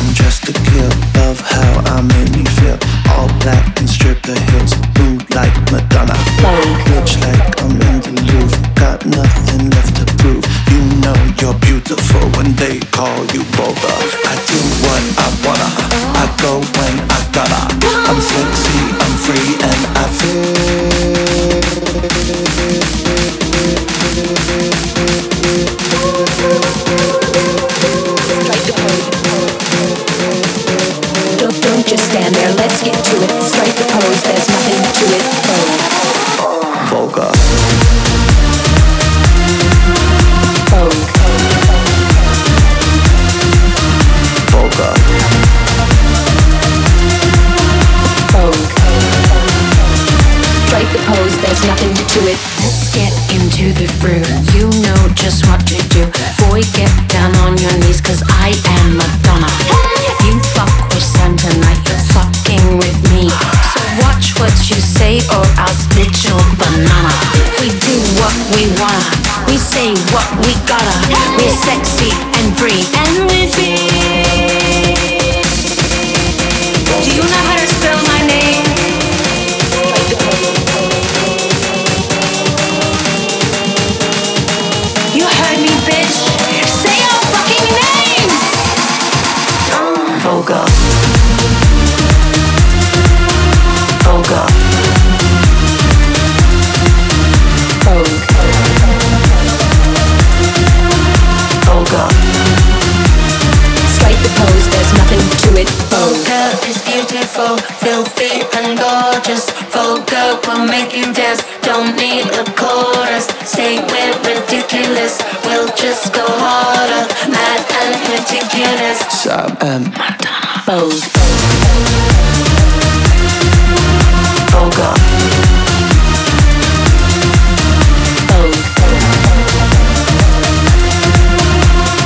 I'm dressed to kill. Love how I made me feel. All black and strip the heels. Mood like Madonna. Rich like I'm in the Louvre. Got nothing left to prove. You know you're beautiful when they call you. I stand there, let's get to it. Strike the pose, there's nothing to it. Vogue. Vogue. Strike the pose, there's nothing to it. Let's get into the groove. You know just what to do. Boy, get down on your knees, cause I am Madonna. What you say, or I'll split your banana. We do what we wanna, we say what we gotta. We're sexy and free, and we're free. Do you know how to spell my name? You heard me, bitch. Say your fucking names. Oh. Vulgar. so filthy and gorgeous. Full up, We're making you. Don't need a chorus. Say we're ridiculous. We'll just go harder. Mad and ridiculous. Sam and um, Madonna. Bold. Vulgar.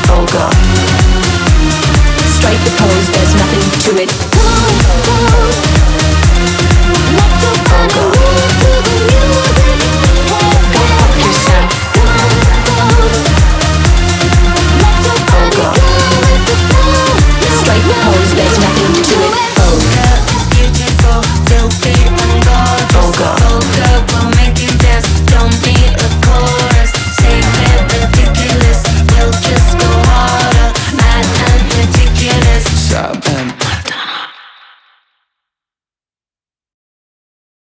Vulgar. The pose, there's nothing to it.